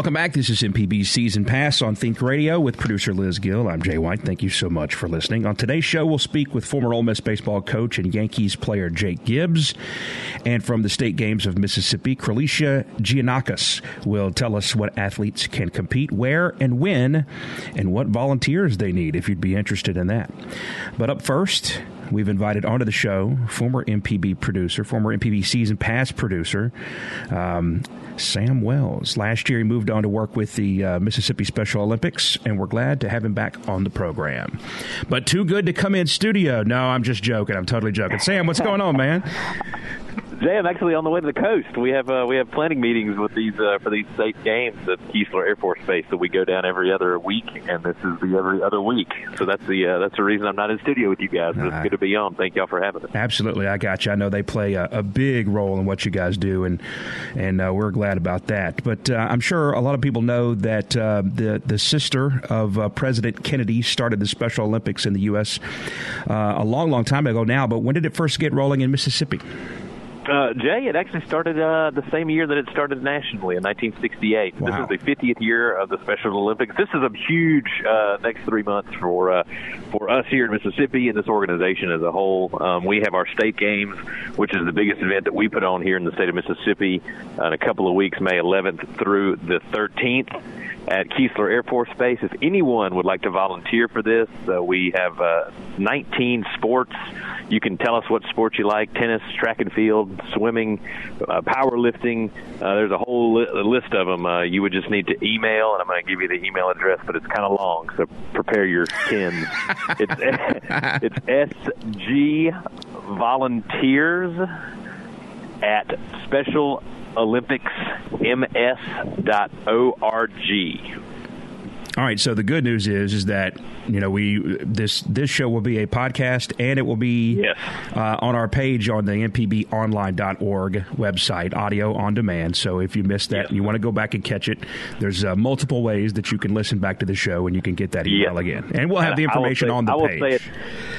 Welcome back. This is MPB Season Pass on Think Radio with producer Liz Gill. I'm Jay White. Thank you so much for listening. On today's show, we'll speak with former Ole Miss baseball coach and Yankees player Jake Gibbs. And from the state games of Mississippi, Kralisha Giannakis will tell us what athletes can compete, where and when, and what volunteers they need if you'd be interested in that. But up first, we've invited onto the show former MPB producer, former MPB season pass producer, um, Sam Wells. Last year, he moved on to work with the uh, Mississippi Special Olympics, and we're glad to have him back on the program. But too good to come in studio. No, I'm just joking. I'm totally joking. Sam, what's going on, man? Jay, I'm actually on the way to the coast. We have uh, we have planning meetings with these uh, for these state games at Keesler Air Force Base. So we go down every other week, and this is the every other week. So that's the uh, that's the reason I'm not in studio with you guys. But it's good to be on. Thank y'all for having us. Absolutely, I got you. I know they play a, a big role in what you guys do, and and uh, we're glad about that. But uh, I'm sure a lot of people know that uh, the the sister of uh, President Kennedy started the Special Olympics in the U.S. Uh, a long, long time ago now. But when did it first get rolling in Mississippi? Uh, Jay, it actually started uh, the same year that it started nationally in 1968. Wow. This is the 50th year of the Special Olympics. This is a huge uh, next three months for uh, for us here in Mississippi and this organization as a whole. Um, we have our state games, which is the biggest event that we put on here in the state of Mississippi uh, in a couple of weeks, May 11th through the 13th at Keesler Air Force Base. If anyone would like to volunteer for this, uh, we have uh, 19 sports. You can tell us what sports you like: tennis, track and field, swimming, uh, powerlifting. Uh, there's a whole li- list of them. Uh, you would just need to email, and I'm going to give you the email address, but it's kind of long, so prepare your pens. it's it's SG Volunteers at Special olympicsms.org. All right. So the good news is is that you know we this this show will be a podcast and it will be Yes. uh, on our page on the mpbonline.org website, audio on demand. So if you missed that and you want to go back and catch it, there's uh, multiple ways that you can listen back to the show and you can get that email Yes. again. And we'll have the And information say- on the I will page. Say it,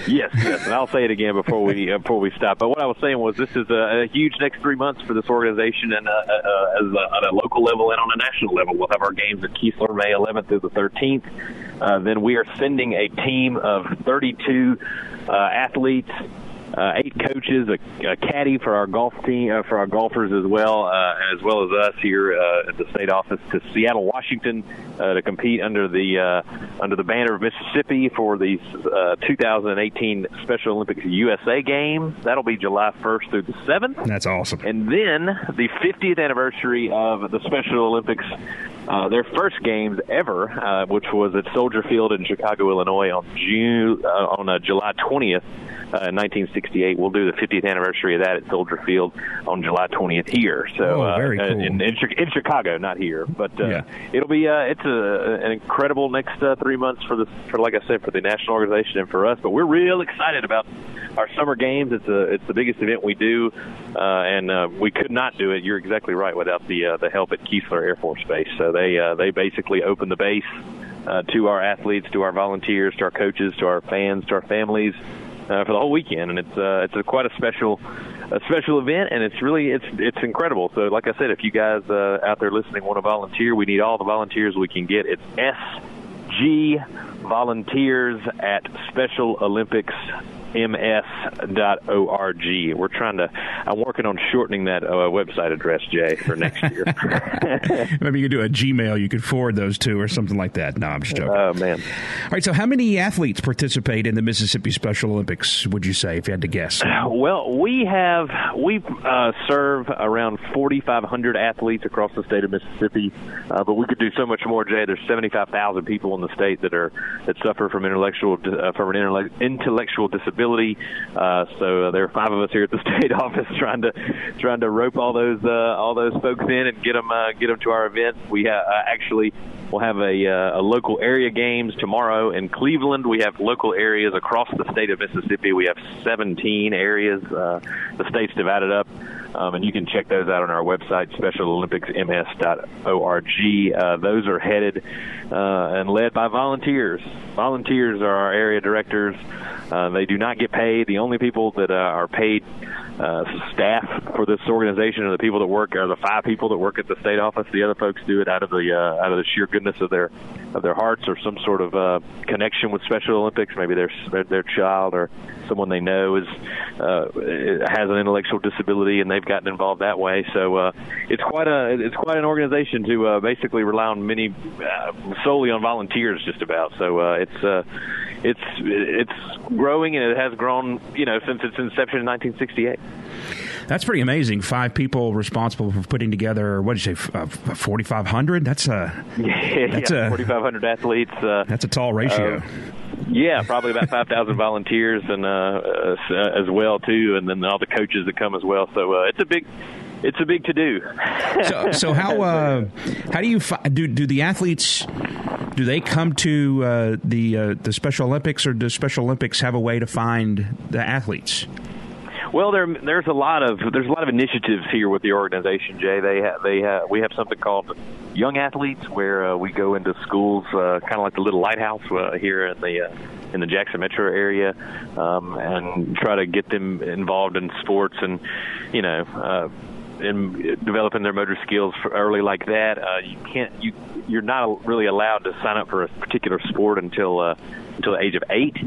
yes, yes, and I'll say it again before we uh, before we stop. But what I was saying was this is a, a huge next three months for this organization, and uh, uh, as a, on a local level and on a national level, we'll have our games at Keesler May 11th through the 13th. Uh, then we are sending a team of 32 uh, athletes. Uh, eight coaches, a, a caddy for our golf team, uh, for our golfers as well, uh, as well as us here uh, at the state office to Seattle, Washington, uh, to compete under the uh, under the banner of Mississippi for the uh, 2018 Special Olympics USA Games. That'll be July 1st through the 7th. That's awesome. And then the 50th anniversary of the Special Olympics, uh, their first games ever, uh, which was at Soldier Field in Chicago, Illinois, on June uh, on uh, July 20th. Uh, 1968. We'll do the 50th anniversary of that at Soldier Field on July 20th here. So Oh, very uh, cool. in, in, in Chicago, not here, but uh, Yeah. it'll be uh, it's a, an incredible next uh, three months for the for like I said for the national organization and for us. But we're real excited about our summer games. It's a it's the biggest event we do, uh, and uh, we could not do it. You're exactly right without the uh, the help at Keesler Air Force Base. So they uh, they basically open the base uh, to our athletes, to our volunteers, to our coaches, to our fans, to our families. Uh, for the whole weekend, and it's uh, it's a quite a special a special event, and it's really it's it's incredible. So, like I said, if you guys uh, out there listening want to volunteer, we need all the volunteers we can get. It's SG Volunteers at Special Olympics ms.org. We're trying to. I'm working on shortening that uh, website address, Jay, for next year. Maybe you could do a Gmail. You could forward those to or something like that. No, I'm just joking. oh man. All right. So how many athletes participate in the Mississippi Special Olympics? Would you say, if you had to guess? Well, we have we uh, serve around 4,500 athletes across the state of Mississippi, uh, but we could do so much more. Jay, there's 75,000 people in the state that are that suffer from intellectual uh, from an intellectual disability Uh, so uh, there are five of us here at the state office trying to trying to rope all those uh, all those folks in and get them uh, get them to our events. We ha- uh, actually will have a, uh, a local area games tomorrow in Cleveland. We have local areas across the state of Mississippi. We have 17 areas. Uh, the state's divided up. Um, and you can check those out on our website, specialolympicsms.org. Uh, those are headed uh, and led by volunteers. Volunteers are our area directors. Uh, they do not get paid. The only people that uh, are paid uh, staff for this organization are the people that work are the five people that work at the state office. The other folks do it out of the uh, out of the sheer goodness of their of their hearts or some sort of uh, connection with Special Olympics. Maybe their their child or someone they know is uh, has an intellectual disability and they've gotten involved that way. So uh, it's quite a it's quite an organization to uh, basically rely on many uh, solely on volunteers just about. So uh, it's uh, it's it's growing and it has grown you know since its inception in 1968. That's pretty amazing. Five people responsible for putting together what did you say, uh, forty five hundred? That's a yeah, that's yeah, a forty five hundred athletes. Uh, that's a tall ratio. Uh, yeah, probably about five thousand volunteers and uh, uh, as well too, and then all the coaches that come as well. So uh, it's a big it's a big to do. so, so how uh, how do you fi- do? Do the athletes do they come to uh, the uh, the Special Olympics, or does Special Olympics have a way to find the athletes? Well, there, there's a lot of there's a lot of initiatives here with the organization. Jay, they ha- they ha- we have something called Young Athletes, where uh, we go into schools, uh, kind of like the Little Lighthouse uh, here in the uh, in the Jackson metro area, um, and try to get them involved in sports and you know. Uh, in developing their motor skills early like that, uh, you can't you you're not really allowed to sign up for a particular sport until uh, until the age of eight.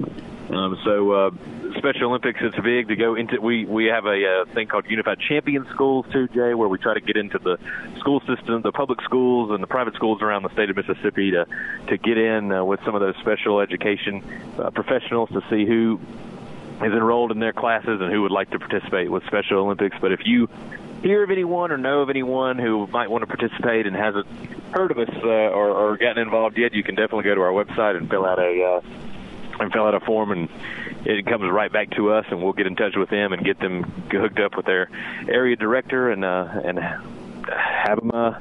Um, so uh, Special Olympics, it's big to go into. We we have a, uh, thing called Unified Champion Schools too, Jay, where we try to get into the school system, the public schools and the private schools around the state of Mississippi to to get in uh, with some of those special education uh, professionals to see who is enrolled in their classes and who would like to participate with Special Olympics. But if you hear of anyone or know of anyone who might want to participate and hasn't heard of us uh, or, or gotten involved yet, you can definitely go to our website and fill out a uh, and fill out a form and it comes right back to us and we'll get in touch with them and get them hooked up with their area director and uh and have them uh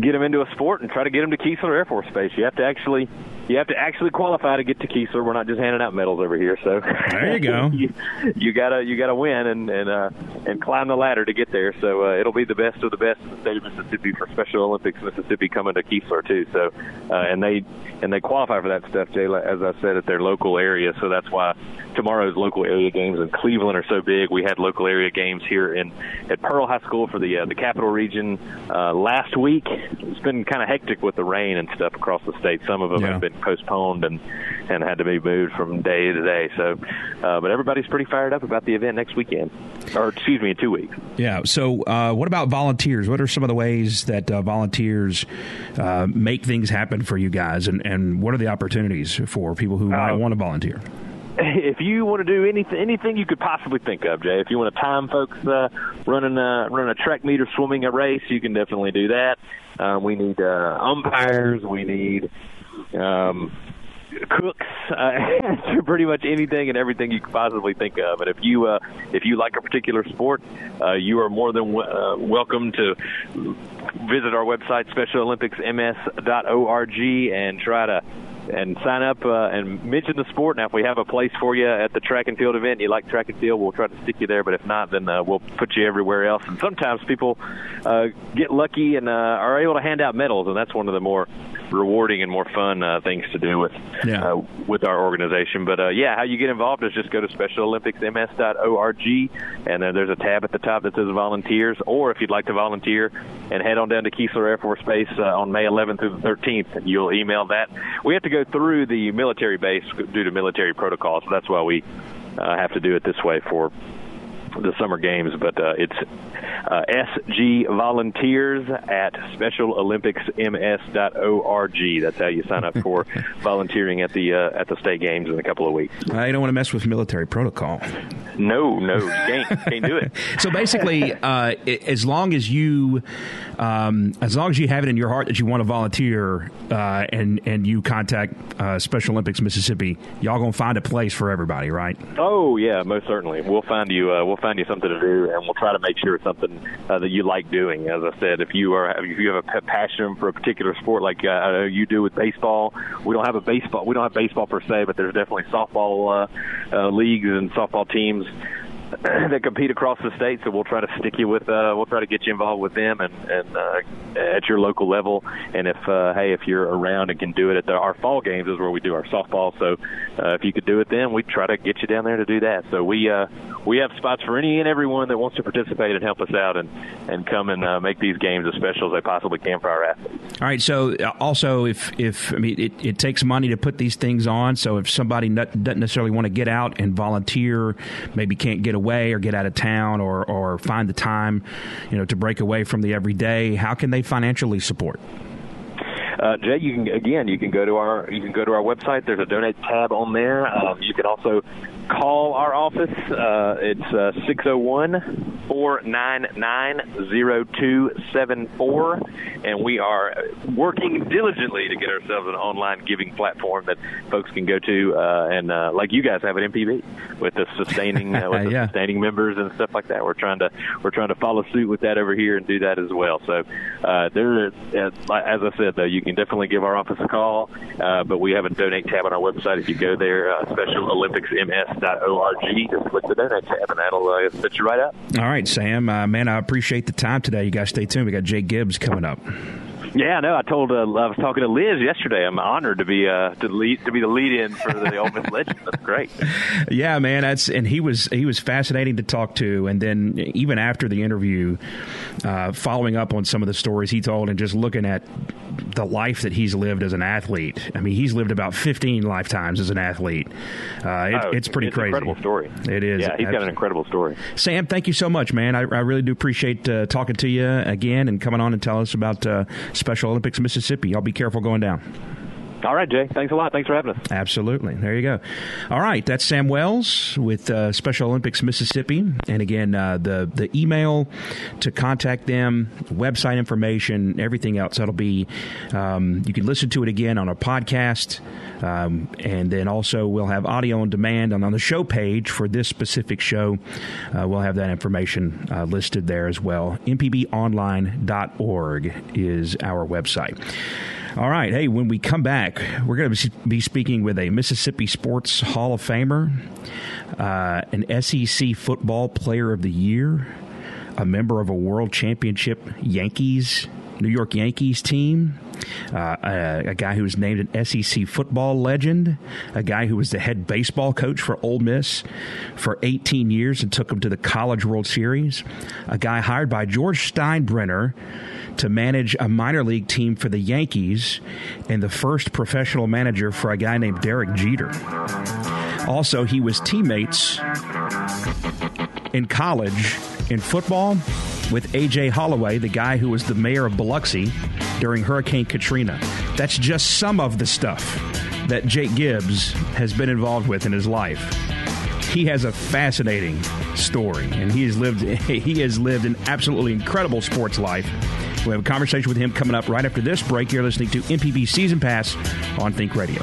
get them into a sport and try to get them to Keesler Air Force Base. You have to actually you have to actually qualify to get to Keesler. We're not just handing out medals over here. So there you go. you, you, gotta you gotta win and and uh, and climb the ladder to get there. So uh, it'll be the best of the best in the state of Mississippi for Special Olympics Mississippi coming to Keesler too. So uh, and they and they qualify for that stuff, Jay. As I said, at their local area. So that's why tomorrow's local area games in Cleveland are so big. We had local area games here in at Pearl High School for the uh, the Capital Region uh, last week. It's been kind of hectic with the rain and stuff across the state. Some of them yeah. have been postponed and and had to be moved from day to day. So, uh, but everybody's pretty fired up about the event next weekend, or excuse me, in two weeks. Yeah. So, uh, what about volunteers? What are some of the ways that uh, volunteers uh, make things happen for you guys, and and what are the opportunities for people who might uh, want to volunteer? if you want to do anything anything you could possibly think of, Jay, if you want to time folks uh, running a running a track meet or swimming a race, you can definitely do that. Um, we need uh, umpires. We need um, cooks uh, pretty much anything and everything you could possibly think of. And if you uh, if you like a particular sport, uh, you are more than w- uh, welcome to visit our website specialolympicsms.org and try to and sign up uh, and mention the sport. Now, if we have a place for you at the track and field event, you like track and field, we'll try to stick you there. But if not, then uh, we'll put you everywhere else. And sometimes people get lucky and are able to hand out medals, and that's one of the more rewarding and more fun uh, things to do with yeah. uh, with our organization. But uh, yeah, how you get involved is just go to SpecialOlympicsMS.org, and then there's a tab at the top that says volunteers. Or if you'd like to volunteer and head on down to Keesler Air Force Base uh, on May 11th through the 13th, you'll email that. We have to go through the military base due to military protocols, so that's why we uh, have to do it this way for the summer games. But uh, it's uh, SG Volunteers at SpecialOlympicsMS.org. That's how you sign up for volunteering at the uh, at the state games in a couple of weeks. I don't want to mess with military protocol. No, no, you can't, can't do it. so basically, uh, as long as you um, as long as you have it in your heart that you want to volunteer uh, and and you contact uh, Special Olympics Mississippi, y'all gonna find a place for everybody, right? Oh yeah, most certainly. We'll find you. Uh, we'll find you something to do, and we'll try to make sure it's something uh, that you like doing. As I said, if you are if you have a passion for a particular sport like uh, you do with baseball, we don't have a baseball. We don't have baseball per se, but there's definitely softball uh, uh, leagues and softball teams that compete across the state. So we'll try to stick you with. Uh, we'll try to get you involved with them and, and uh, at your local level. And if uh, hey, if you're around and can do it at the, our fall games is where we do our softball. So uh, if you could do it then, we try to get you down there to do that. So we uh, we have spots for any and everyone that wants to participate and help us out and and come and uh, make these games as special as they possibly can for our athletes. All right. So uh, also, if if I mean, it, it takes money to put these things on. So if somebody doesn't necessarily want to get out and volunteer, maybe can't get away or get out of town or or find the time, you know, to break away from the everyday, how can they financially support? Uh, Jay, you can again, you can go to our you can go to our website. There's a donate tab on there. Um, you can also call our office. Uh, it's uh, 601 499 0274. And we are working diligently to get ourselves an online giving platform that folks can go to. Uh, and uh, like you guys have at MPB with the sustaining uh, with yeah. the sustaining members and stuff like that. We're trying to we're trying to follow suit with that over here and do that as well. So uh, there, as I said, though, you can definitely give our office a call. Uh, but we have a donate tab on our website. If you go there, uh, Special Olympics MS org. Just click the donate tab, and that'll uh, set you right up. All right, Sam. Uh, man, I appreciate the time today. You guys stay tuned. We got Jake Gibbs coming up. Yeah, no, I told uh, I was talking to Liz yesterday. I'm honored to be uh, to lead to be the lead in for the Ole Miss Legend. That's great. Yeah, man, that's and he was he was fascinating to talk to, and then even after the interview, uh, following up on some of the stories he told, and just looking at the life that he's lived as an athlete. I mean, he's lived about 15 lifetimes as an athlete. Uh, it, oh, it's pretty it's crazy. incredible story. It is. Yeah, he's got an incredible story. Sam, thank you so much, man. I, I really do appreciate uh, talking to you again and coming on and tell us about uh, Special Olympics Mississippi. Y'all be careful going down. All right, Jay. Thanks a lot. Thanks for having us. Absolutely. There you go. All right, that's Sam Wells with uh, Special Olympics Mississippi, and again, uh, the the email to contact them, website information, everything else. That'll be um, you can listen to it again on our podcast, um, and then also we'll have audio on demand and on the show page for this specific show. Uh, we'll have that information uh, listed there as well. mpbonline.org is our website. All right. Hey, when we come back, we're going to be speaking with a Mississippi Sports Hall of Famer, uh, an SEC Football Player of the Year, a member of a World Championship Yankees, New York Yankees team. Uh, a, a, guy who was named an SEC football legend, a guy who was the head baseball coach for Ole Miss for 18 years and took him to the College World Series, a guy hired by George Steinbrenner to manage a minor league team for the Yankees and the first professional manager for a guy named Derek Jeter. Also, he was teammates in college in football with A.J. Holloway, the guy who was the mayor of Biloxi during Hurricane Katrina. That's just some of the stuff that Jake Gibbs has been involved with in his life. He has a fascinating story, and he has lived he has lived an absolutely incredible sports life. We have a conversation with him coming up right after this break. You're listening to MPB Season Pass on Think Radio.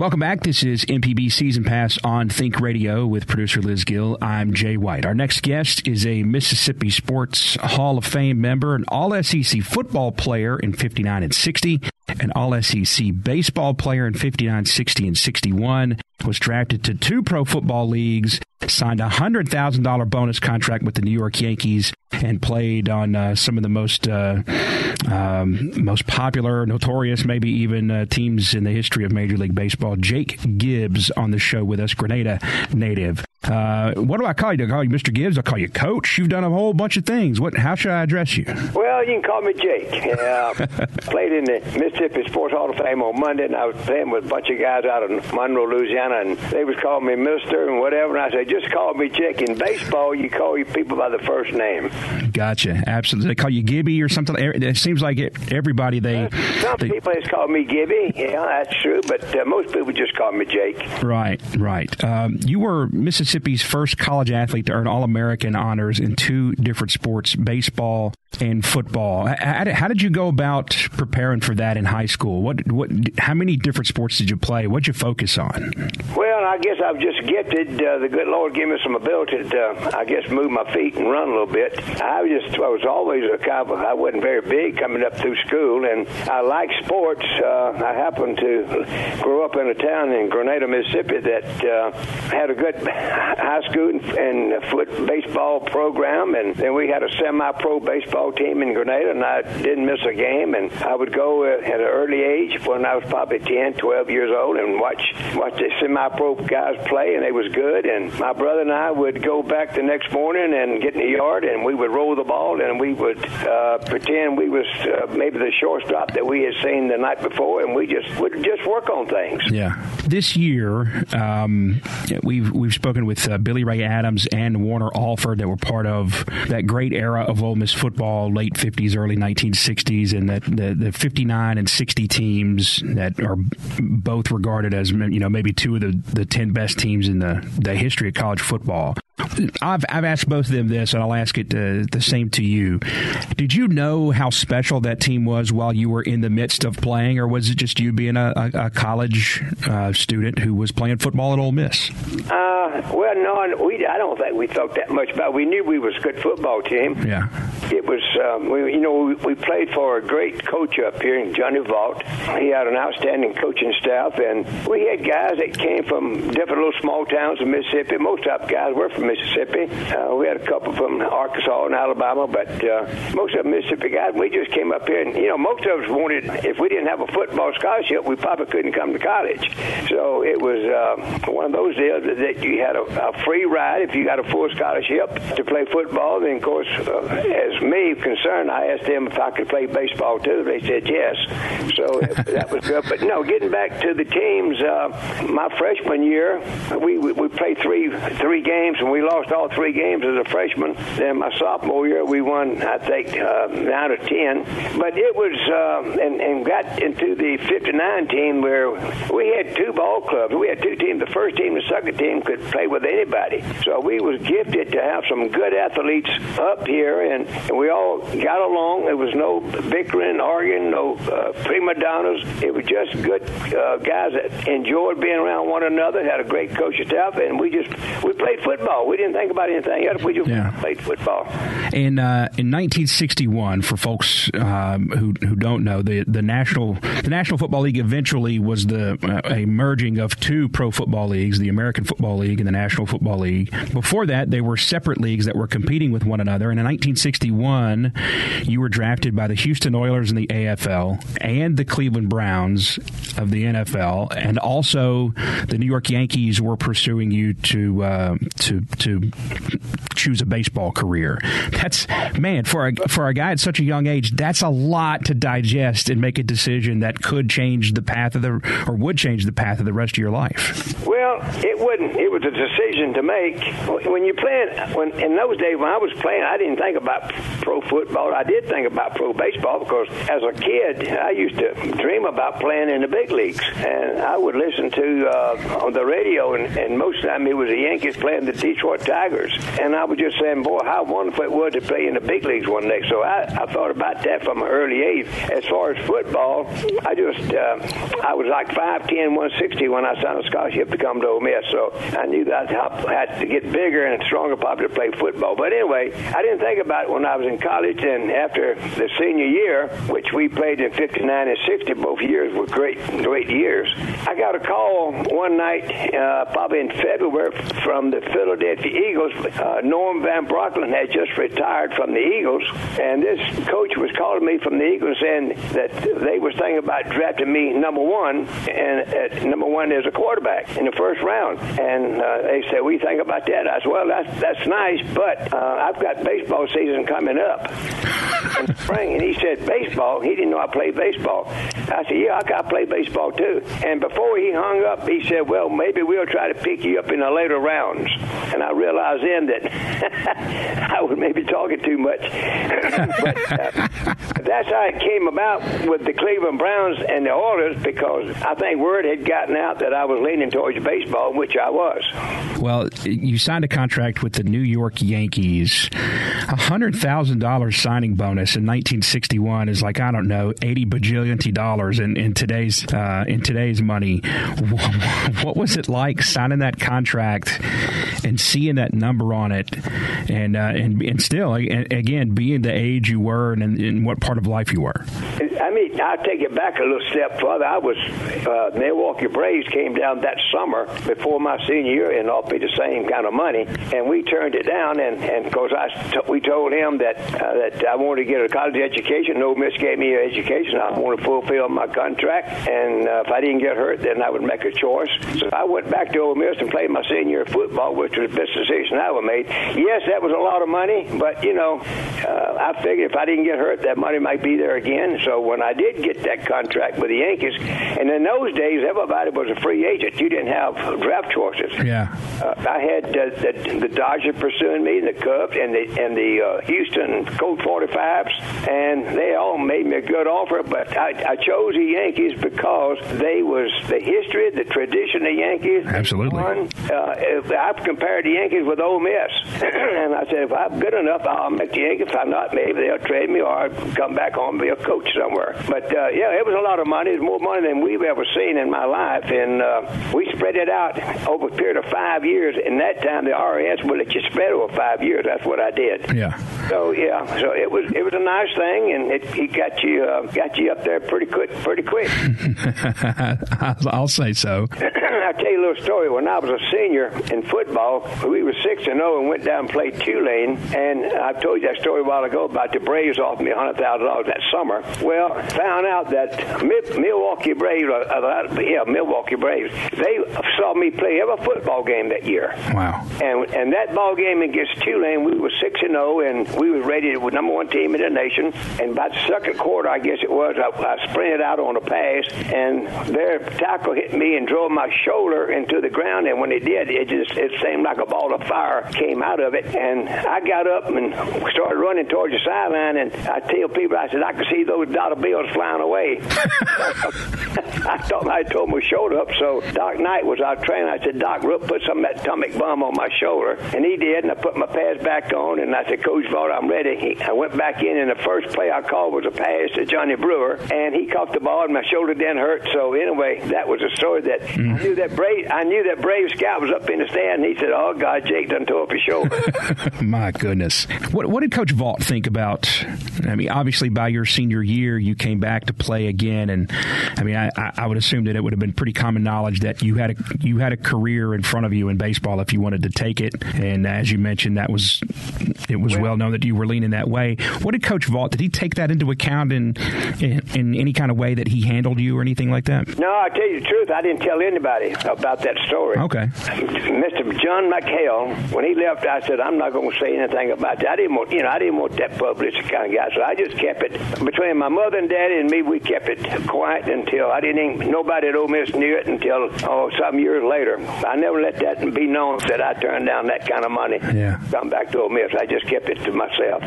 Welcome back. This is MPB Season Pass on Think Radio with producer Liz Gill. I'm Jay White. Our next guest is a Mississippi Sports Hall of Fame member, an All SEC football player in 59 and 60, an All SEC baseball player in 59, 60, and 61, was drafted to two pro football leagues, signed a $100,000 bonus contract with the New York Yankees, and played on uh, some of the most uh, um, most popular, notorious, maybe even uh, teams in the history of Major League Baseball. Jake Gibbs on the show with us, Grenada native. Uh, what do I call you? Do I call you Mr. Gibbs? I call you Coach. You've done a whole bunch of things. What? How should I address you? Well, you can call me Jake. Played in the Mississippi Sports Hall of Fame on Monday, and I was playing with a bunch of guys out of Monroe, Louisiana, and they was calling me Mister and whatever. And I said, just call me Jake. In baseball, you call your people by the first name. Gotcha. Absolutely. They call you Gibby or something. It seems like it, everybody they. Uh, some they, people has called me Gibby. Yeah, that's true. But uh, most people just call me Jake. Right. Right. Um, you were Mississippi's first college athlete to earn All American honors in two different sports, baseball and football. How, did you go about preparing for that in high school? What, what, how many different sports did you play? What'd you focus on? Well, I guess I was just gifted. Uh, the good Lord gave me some ability to, uh, I guess, move my feet and run a little bit. I was just, I was always a kind of, I wasn't very big coming up through school, and I like sports. Uh, I happened to grow up in a town in Grenada, Mississippi that uh, had a good high school and foot baseball program, and then we had a semi-pro baseball team in Grenada, and I didn't miss a game. And I would go at an early age when I was probably 10, 12 years old, and watch watch the semi-pro guys play, and they was good. And my brother and I would go back the next morning and get in the yard, and we would roll the ball, and we would uh, pretend we was uh, maybe the shortstop that we had seen the night before, and we just would just work on things. Yeah. This year, um, we've we've spoken with uh, Billy Ray Adams and Warner Alford that were part of that great era of Ole Miss football, late 50s, early 1960s, and that the, the 59 and 60 teams that are both regarded as you know maybe two of the, the 10 best teams in the, the history of college football. I've I've asked both of them this, and I'll ask it uh, the same to you. Did you know how special that team was while you were in the midst of playing, or was it just you being a, a, a college uh, student who was playing football at Ole Miss? Uh, well, no, we I don't think we thought that much about. It. We knew we was a good football team. Yeah, it was. Um, we, you know, we, we played for a great coach up here, Johnny Vaught. He had an outstanding coaching staff, and we had guys that came from different little small towns in Mississippi. Most of the guys were from Mississippi. Uh, we had a couple from Arkansas and Alabama, but uh, most of them Mississippi guys. We just came up here, and you know, most of us wanted. If we didn't have a football scholarship, we probably couldn't come to college. So it was uh, one of those deals that you had a, a free ride if you got a full scholarship to play football. Then, of course, uh, as me concerned, I asked them if I could play baseball too. They said yes. So that was good. But no, getting back to the teams, uh, my freshman year, we, we we played three three games and we lost all three games as a freshman. Then my sophomore year, we won, I think, uh, nine or ten. But it was, uh, and, and got into the 59 team where we had two ball clubs. We had two teams. The first team, the second team could play with anybody. So we was gifted to have some good athletes up here, and, and we all got along. There was no bickering, arguing, no uh, prima donnas. It was just good uh, guys that enjoyed being around one another, had a great coaching staff, and we just we played football. We didn't think about anything else. We just yeah. played football. In uh, in 1961, for folks um, who who don't know, the the national the National Football League eventually was the uh, a merging of two pro football leagues, the American Football League and the National Football League. Before that, they were separate leagues that were competing with one another. And in 1961, you were drafted by the Houston Oilers in the AFL and the Cleveland Browns of the NFL, and also the New York Yankees were pursuing you to uh, to to choose a baseball career. That's man for a for a guy at such a young age. That's a lot to digest and make a decision that could change the path of the or would change the path of the rest of your life. Well, it wouldn't. It was a decision to make. When you playing, when in those days when I was playing, I didn't think about pro football. I did think about pro baseball because as a kid, I used to dream about playing in the big leagues, and I would listen to uh, on the radio, and, and most of the time it was the Yankees playing the Detroit Tigers, and I was just saying, boy, how wonderful it was to play in the big leagues one day. So I, I thought about that from an early age. As far as football, I just uh, I was like 5'10", 160 when I signed a scholarship to come to Ole Miss. So I knew that I had to get bigger and stronger probably to play football. But anyway, I didn't think about it when I was in college and after the senior year, which we played in 59 and 60, both years were great, great years. I got a call one night, uh, probably in February, from the Philadelphia Eagles. Uh, Norm Van Brocklin had just retired from the Eagles, and this coach was calling me from the Eagles saying that they was thinking about drafting me number one, and at number one as a quarterback in the first round. And uh, they said, "We think about that." I said, "Well, that's that's nice, but uh, I've got baseball season coming up in spring." And he said, "Baseball?" He didn't know I played baseball. I said, "Yeah, I got play baseball too." And before he hung up, he said, "Well, maybe we'll try to pick you up in the later rounds." And I realized then that I was maybe talking too much. but uh, that's how it came about with the Cleveland Browns and the Oilers because I think word had gotten out that I was leaning towards baseball, which I was. Well, you signed a contract with the New York Yankees. A hundred thousand dollars signing bonus in 1961 is like I don't know, eighty bajillion dollars in, in today's uh, in today's money. What was it like signing that contract and seeing that number on it, and uh, and and still again being the age you were and in what part of life you were? I mean, I'll take it back a little step further. I was uh, Milwaukee Braves came down that summer before my senior year and offered the same kind of money, and we turned it down. And and of course, I t- we told him that uh, that I wanted to get a college education. Ole Miss gave me an education. I wanted to fulfill my contract, and uh, if I didn't get hurt, then I would make a choice. So I went back to Ole Miss and played my senior year of football, which was the decision I ever made. Yes, that was a lot of money, but you know, uh, I figured if I didn't get hurt, that money might be there again. So when I did get that contract with the Yankees, and in those days, everybody was a free agent. You didn't have draft choices. Yeah. Uh, I had uh, the, the Dodgers pursuing me, and the Cubs, and the and the uh, Houston Colt 45s, and they all made me a good offer. But I, I chose the Yankees because they was the history, the tradition of the Yankees. Absolutely. Uh, I compared the Yankees with Ole Miss, and I said if I'm good enough, I'll make the Yankees. If I'm not, maybe they'll trade me or I'll come back home and be a coach somewhere. But uh, yeah, it was a lot of money. It was more money than we've ever seen in my life, and uh, we spread it out over a period of five years. And that time, the IRS will let you spread over five years. That's what I did. Yeah. So yeah, so it was it was a nice thing, and it, it got you uh, got you up there pretty quick, pretty quick. I'll say so. I'll tell you a little story. When I was a senior in football, we were six and zero and went down and played Tulane. And I've told you that story a while ago about the Braves offered me hundred thousand dollars that summer. Well, found out that Milwaukee Braves, uh, yeah, Milwaukee Braves, they saw me play every football game that year. Wow. And and that ball game against Tulane, we were six and zero, and we were rated with number one team in the nation. And by the second quarter, I guess it was, I, I sprinted out on a pass, and their tackle hit me and drove my shoulder into the ground. And when it did, it just it seemed like ball of fire came out of it. And I got up and started running towards the sideline. And I tell people, I said, I could see those dollar bills flying away. I thought I told my shoulder up. So Doc Knight was our trainer. I said, Doc, put some of that atomic bomb on my shoulder. And he did. And I put my pads back on. And I said, Coach Vaught, I'm ready. He, I went back in. And the first play I called was a pass to Johnny Brewer. And he caught the ball, and my shoulder didn't hurt. So anyway, that was a story that mm. I knew that Brave. I knew that Brave scout was up in the stand. And he said, "Oh God, Jake done tore up his shoulder." my goodness, what what did Coach Vaught think about? I mean, obviously by your senior year, you came back to play again, and I mean, I, I would assume that it would have been pretty common knowledge that you had a you had a career in front of you in baseball if you wanted to take it. And as you mentioned, that was it was well, well known that you were leaning that way. What did Coach Vaught? Did he take that into account in, in, in any kind of way that he handled you or anything like that? No, I tell you the truth, I didn't tell anybody about that story. Okay. Mr. John McHale, when he left, I said I'm not going to say anything about that. I didn't want, you know, I didn't want that publicity kind of guy, so I just kept it between my mother and daddy and me. We kept it quiet until I didn't. Even, nobody at Ole Miss knew it until oh some years later. I never let that be known that I turned down that kind of money. Yeah. Come back to Ole Miss. I just kept it to myself.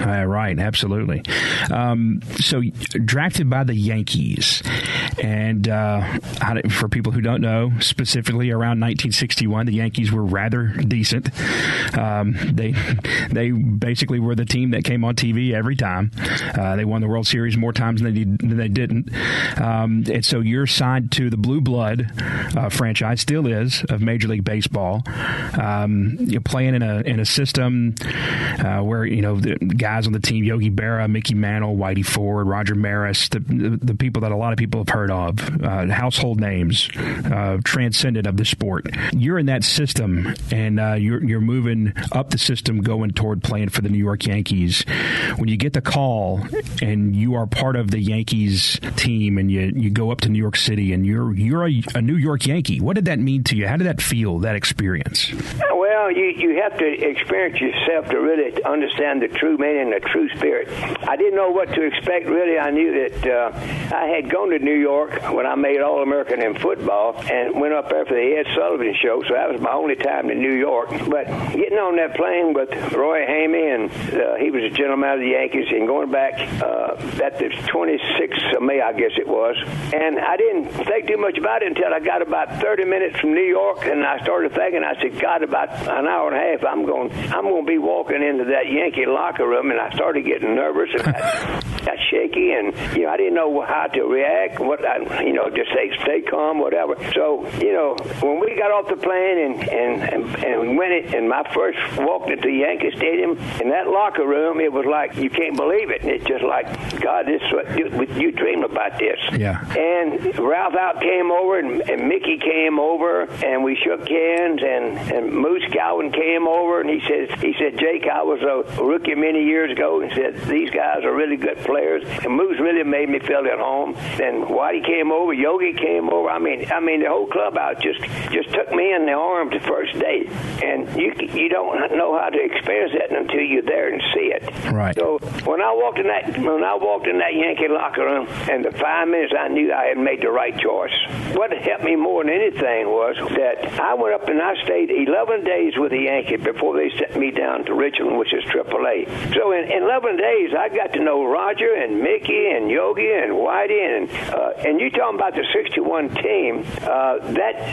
Uh, right, absolutely. Um, so drafted by the Yankees, And uh, for people who don't know, specifically around 1961, the Yankees were rather decent. Um, they they basically were the team that came on TV every time. Uh, they won the World Series more times than they, did, than they didn't. Um, and so you're signed to the Blue Blood uh, franchise, still is, of Major League Baseball. Um, you're playing in a in a system uh, where you know the guys on the team, Yogi Berra, Mickey Mantle, Whitey Ford, Roger Maris, the, the, the people that a lot of people have heard of, uh, household names, uh, transcendent of the sport. You're in that system, and uh, you're you're moving up the system, going toward playing for the New York Yankees. When you get the call and you are part of the Yankees team, and you you go up to New York City, and you're you're a, a New York Yankee. What did that mean to you? How did that feel? That experience? Well, you you have to experience yourself to really understand the true meaning, the true spirit. I didn't know what to expect. Really, I knew that uh, I had gone to New York when I made All American in football and went up there for the Ed Sullivan show. So that was my only time in New York. But getting on that plane with Roy Hamey, and uh, he was a gentleman of the Yankees, and going back uh, at the 26th of May, I guess it was. And I didn't think too much about it until I got about 30 minutes from New York, and I started thinking. I said, God, about an hour and a half, I'm going, I'm going to be walking into that Yankee locker room, and I started getting nervous and got shaky, and you know, I didn't know how to react. What I, you know, just say, stay calm, whatever. So, you know, when we got off the plane and and and, and went it, and my first walked into Yankee Stadium in that locker room, it was like you can't believe it. It's just like God, this what you, you dream about this. Yeah. And Ralph Houk came over, and, and Mickey came over, and we shook hands, and and Moose Skowron came over, and he said he said Jake, I was a rookie many years ago, and said these guys are really good players, and Moose really made me feel at home. Then Whitey came over, Yogi came over. I mean, I mean the whole clubhouse just just took me in the arms the first day, and you you don't know how to experience that until you're there and see it. Right. So when I walked in that when I walked in that Yankee locker room, and the five minutes I knew I had made the right choice. What helped me more than anything was that I went up and I stayed 11 days with the Yankees before they sent me down to Richmond, which is AAA. So in, in 11 days, I got to know Roger and Mickey and Yogi and Whitey and uh, and you talking about the '61 team? Uh, that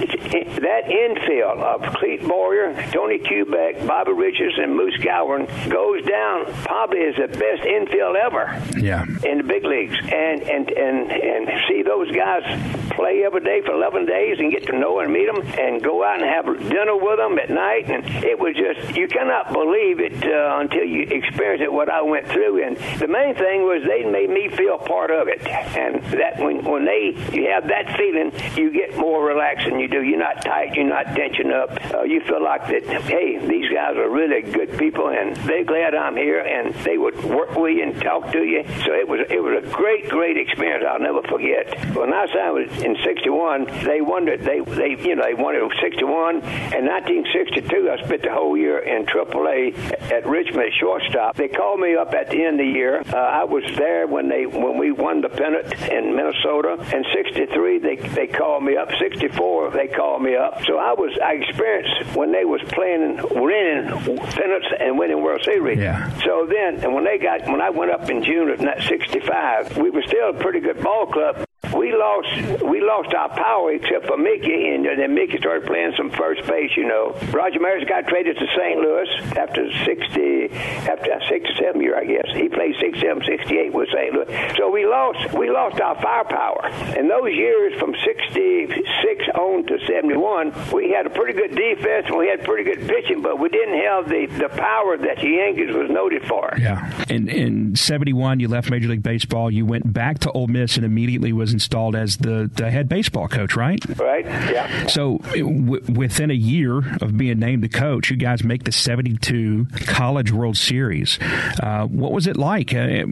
that infield of Clete Boyer, Tony Kubek, Bobby Richardson, and Moose Skowron goes down probably as the best infield ever. Yeah. In the big leagues, and and and and see those guys play every day for 11 days and get to know and meet them and go out and have dinner with them at night, and it was just you cannot believe it uh, until you experience it. What I went through, and the main thing was they made me feel part of it, and that when when they you have that feeling, you get more relaxed than you do. You're not tight, you're not tension up. Uh, you feel like that. Hey, these guys are really good people, and they're glad I'm here, and they would work with you and talk to you. So it was it was a great great experience. I'll never forget. When I signed in '61, they wondered they they you know they wanted '61 and 1962. I spent the whole year in AAA at Richmond at shortstop. They called me up at the end of the year. Uh, I was there when they when we won the pennant in Minnesota. And 63, they they called me up. 64, they called me up. So I was I experienced when they was playing, winning pennants and winning World Series. Yeah. So then, and when they got when I went up in June of 65, we were still a pretty good ball club we lost we lost our power except for Mickey, and then Mickey started playing some first base. You know, Roger Maris got traded to St. Louis after sixty after sixty-seven year, I guess. He played 67, 68 with St. Louis. So we lost we lost our firepower. In those years from '66 on to '71, we had a pretty good defense and we had pretty good pitching, but we didn't have the the power that the Yankees was noted for. Yeah. In in '71, you left Major League Baseball. You went back to Ole Miss and immediately was installed as the, the head baseball coach, right? Right. Yeah. So w- within a year of being named the coach, you guys make the '72 College World Series. Uh, what was it like? Uh,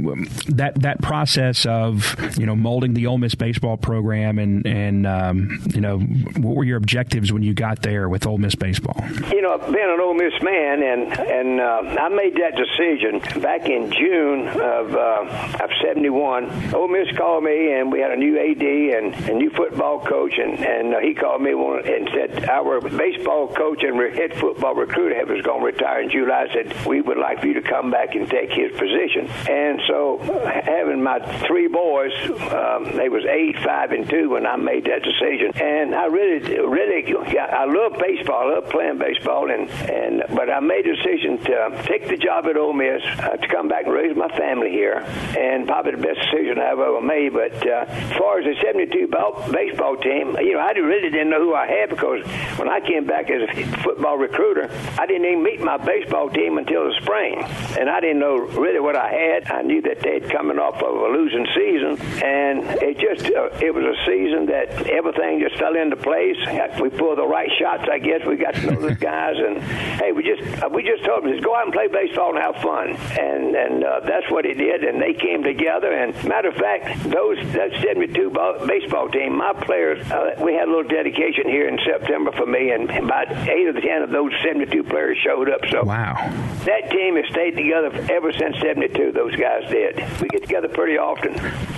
that that process of you know molding the Ole Miss baseball program and and um, you know what were your objectives when you got there with Ole Miss baseball? You know, being an Ole Miss man, and and uh, I made that decision back in June of uh, of '71. Ole Miss called me, and we had a new AD and a new football coach, and and uh, he called me one and said our baseball coach and head football recruiter was going to retire in July. I said we would like for you to come back and take his position. And so, having my three boys, um, they was eight, five, and two when I made that decision. And I really, really, I love baseball. I love playing baseball, and and but I made a decision to take the job at Ole Miss uh, to come back and raise my family here, and probably the best decision I've ever made. But uh, as far as the 72 ball, baseball team, you know, I really didn't know who I had because when I came back as a football recruiter, I didn't even meet my baseball team until the spring, and I didn't know really what I had. I knew that they'd coming off of a losing season, and it just uh, it was a season that everything just fell into place. We pulled the right shots, I guess. We got to know the guys, and hey, we just uh, we just told them just go out and play baseball and have fun, and and uh, that's what it did. And they came together. And matter of fact, those that 72 ball, baseball team, my players, uh, we had a little dedication here in September for me, and about eight of the ten of those 72 players showed up. So wow, that team has stayed together ever since 72. Those guys did. We get together pretty often.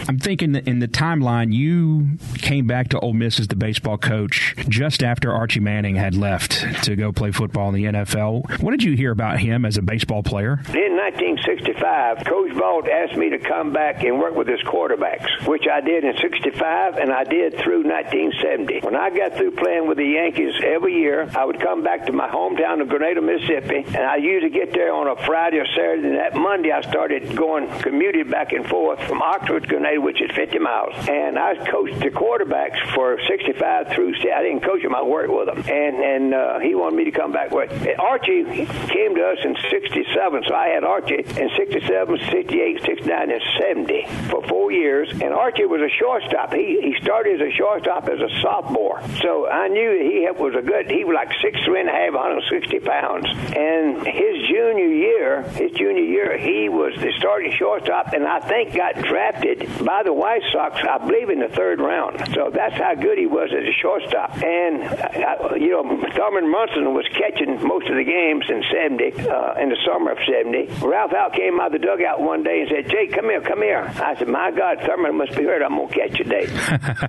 I'm thinking in the timeline, you came back to Ole Miss as the baseball coach just after Archie Manning had left to go play football in the NFL. What did you hear about him as a baseball player? In 1965, Coach Vaught asked me to come back and work with his quarterbacks, which I did in 65 and I did through 1970. When I got through playing with the Yankees every year, I would come back to my hometown of Grenada, Mississippi, and I usually get there on a Friday or Saturday. And that Monday, I started going, commuted back and forth from Oxford to Grenada, which is 50 miles. And I coached the quarterbacks for 65 through. I didn't coach them; I worked with them. And and uh, he wanted me to come back with Archie. Came to us in 67, so I had Archie in 67, 68, 69, and 70 for four years. And Archie was a shortstop. He he started as a shortstop as a sophomore, so I knew he was a good. He was like six three and a half, 160 pounds. And his junior year, his junior year, he was the starting shortstop, and I think got drafted by the White Sox, I believe, in the third round. So that's how good he was as a shortstop. And uh, you know, Thurman Munson was catching most of the games in 70, uh, in the summer of 70. Ralph Houk came out of the dugout one day and said, Jake, come here, come here. I said, my God, Thurman must be hurt. I'm to catch today.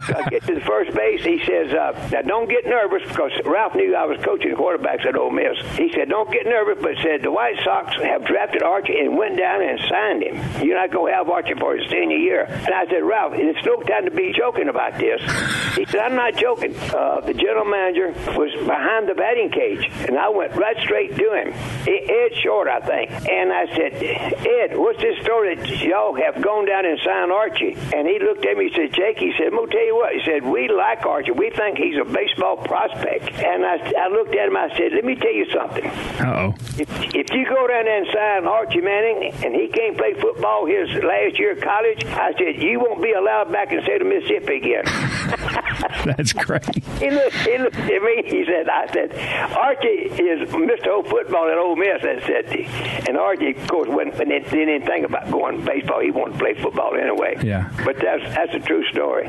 so I get to the first base. He says, uh, now don't get nervous because Ralph knew I was coaching quarterbacks at Ole Miss. He said, don't get nervous, but said, the White Sox have drafted Archie and went down and signed him. You're not going to have Archie for his senior year. And I said, Ralph, it's no time to be joking about this. He said, I'm not joking. Uh, the general manager was behind the batting cage, and I went right straight to him. Ed Short, I think. And I said, Ed, what's this story that y'all have gone down and signed Archie? And he looked at me and said, Jake, he said, I'm going to tell you what. He said, we like Archie. We think he's a baseball prospect. And I, I looked at him, I said, let me tell you something. Uh-oh. If, if you go down there and sign Archie Manning, and he can't play football his last year of college, I said, you won't be allowed back in the state of Mississippi again. That's great. he, looked, he looked at me, he said, I said, Archie is Mr. Old Football at Ole Miss. I said, and Archie, of course, wouldn't, didn't, didn't think about going to baseball. He wanted to play football anyway. Yeah. But that's that's a true story.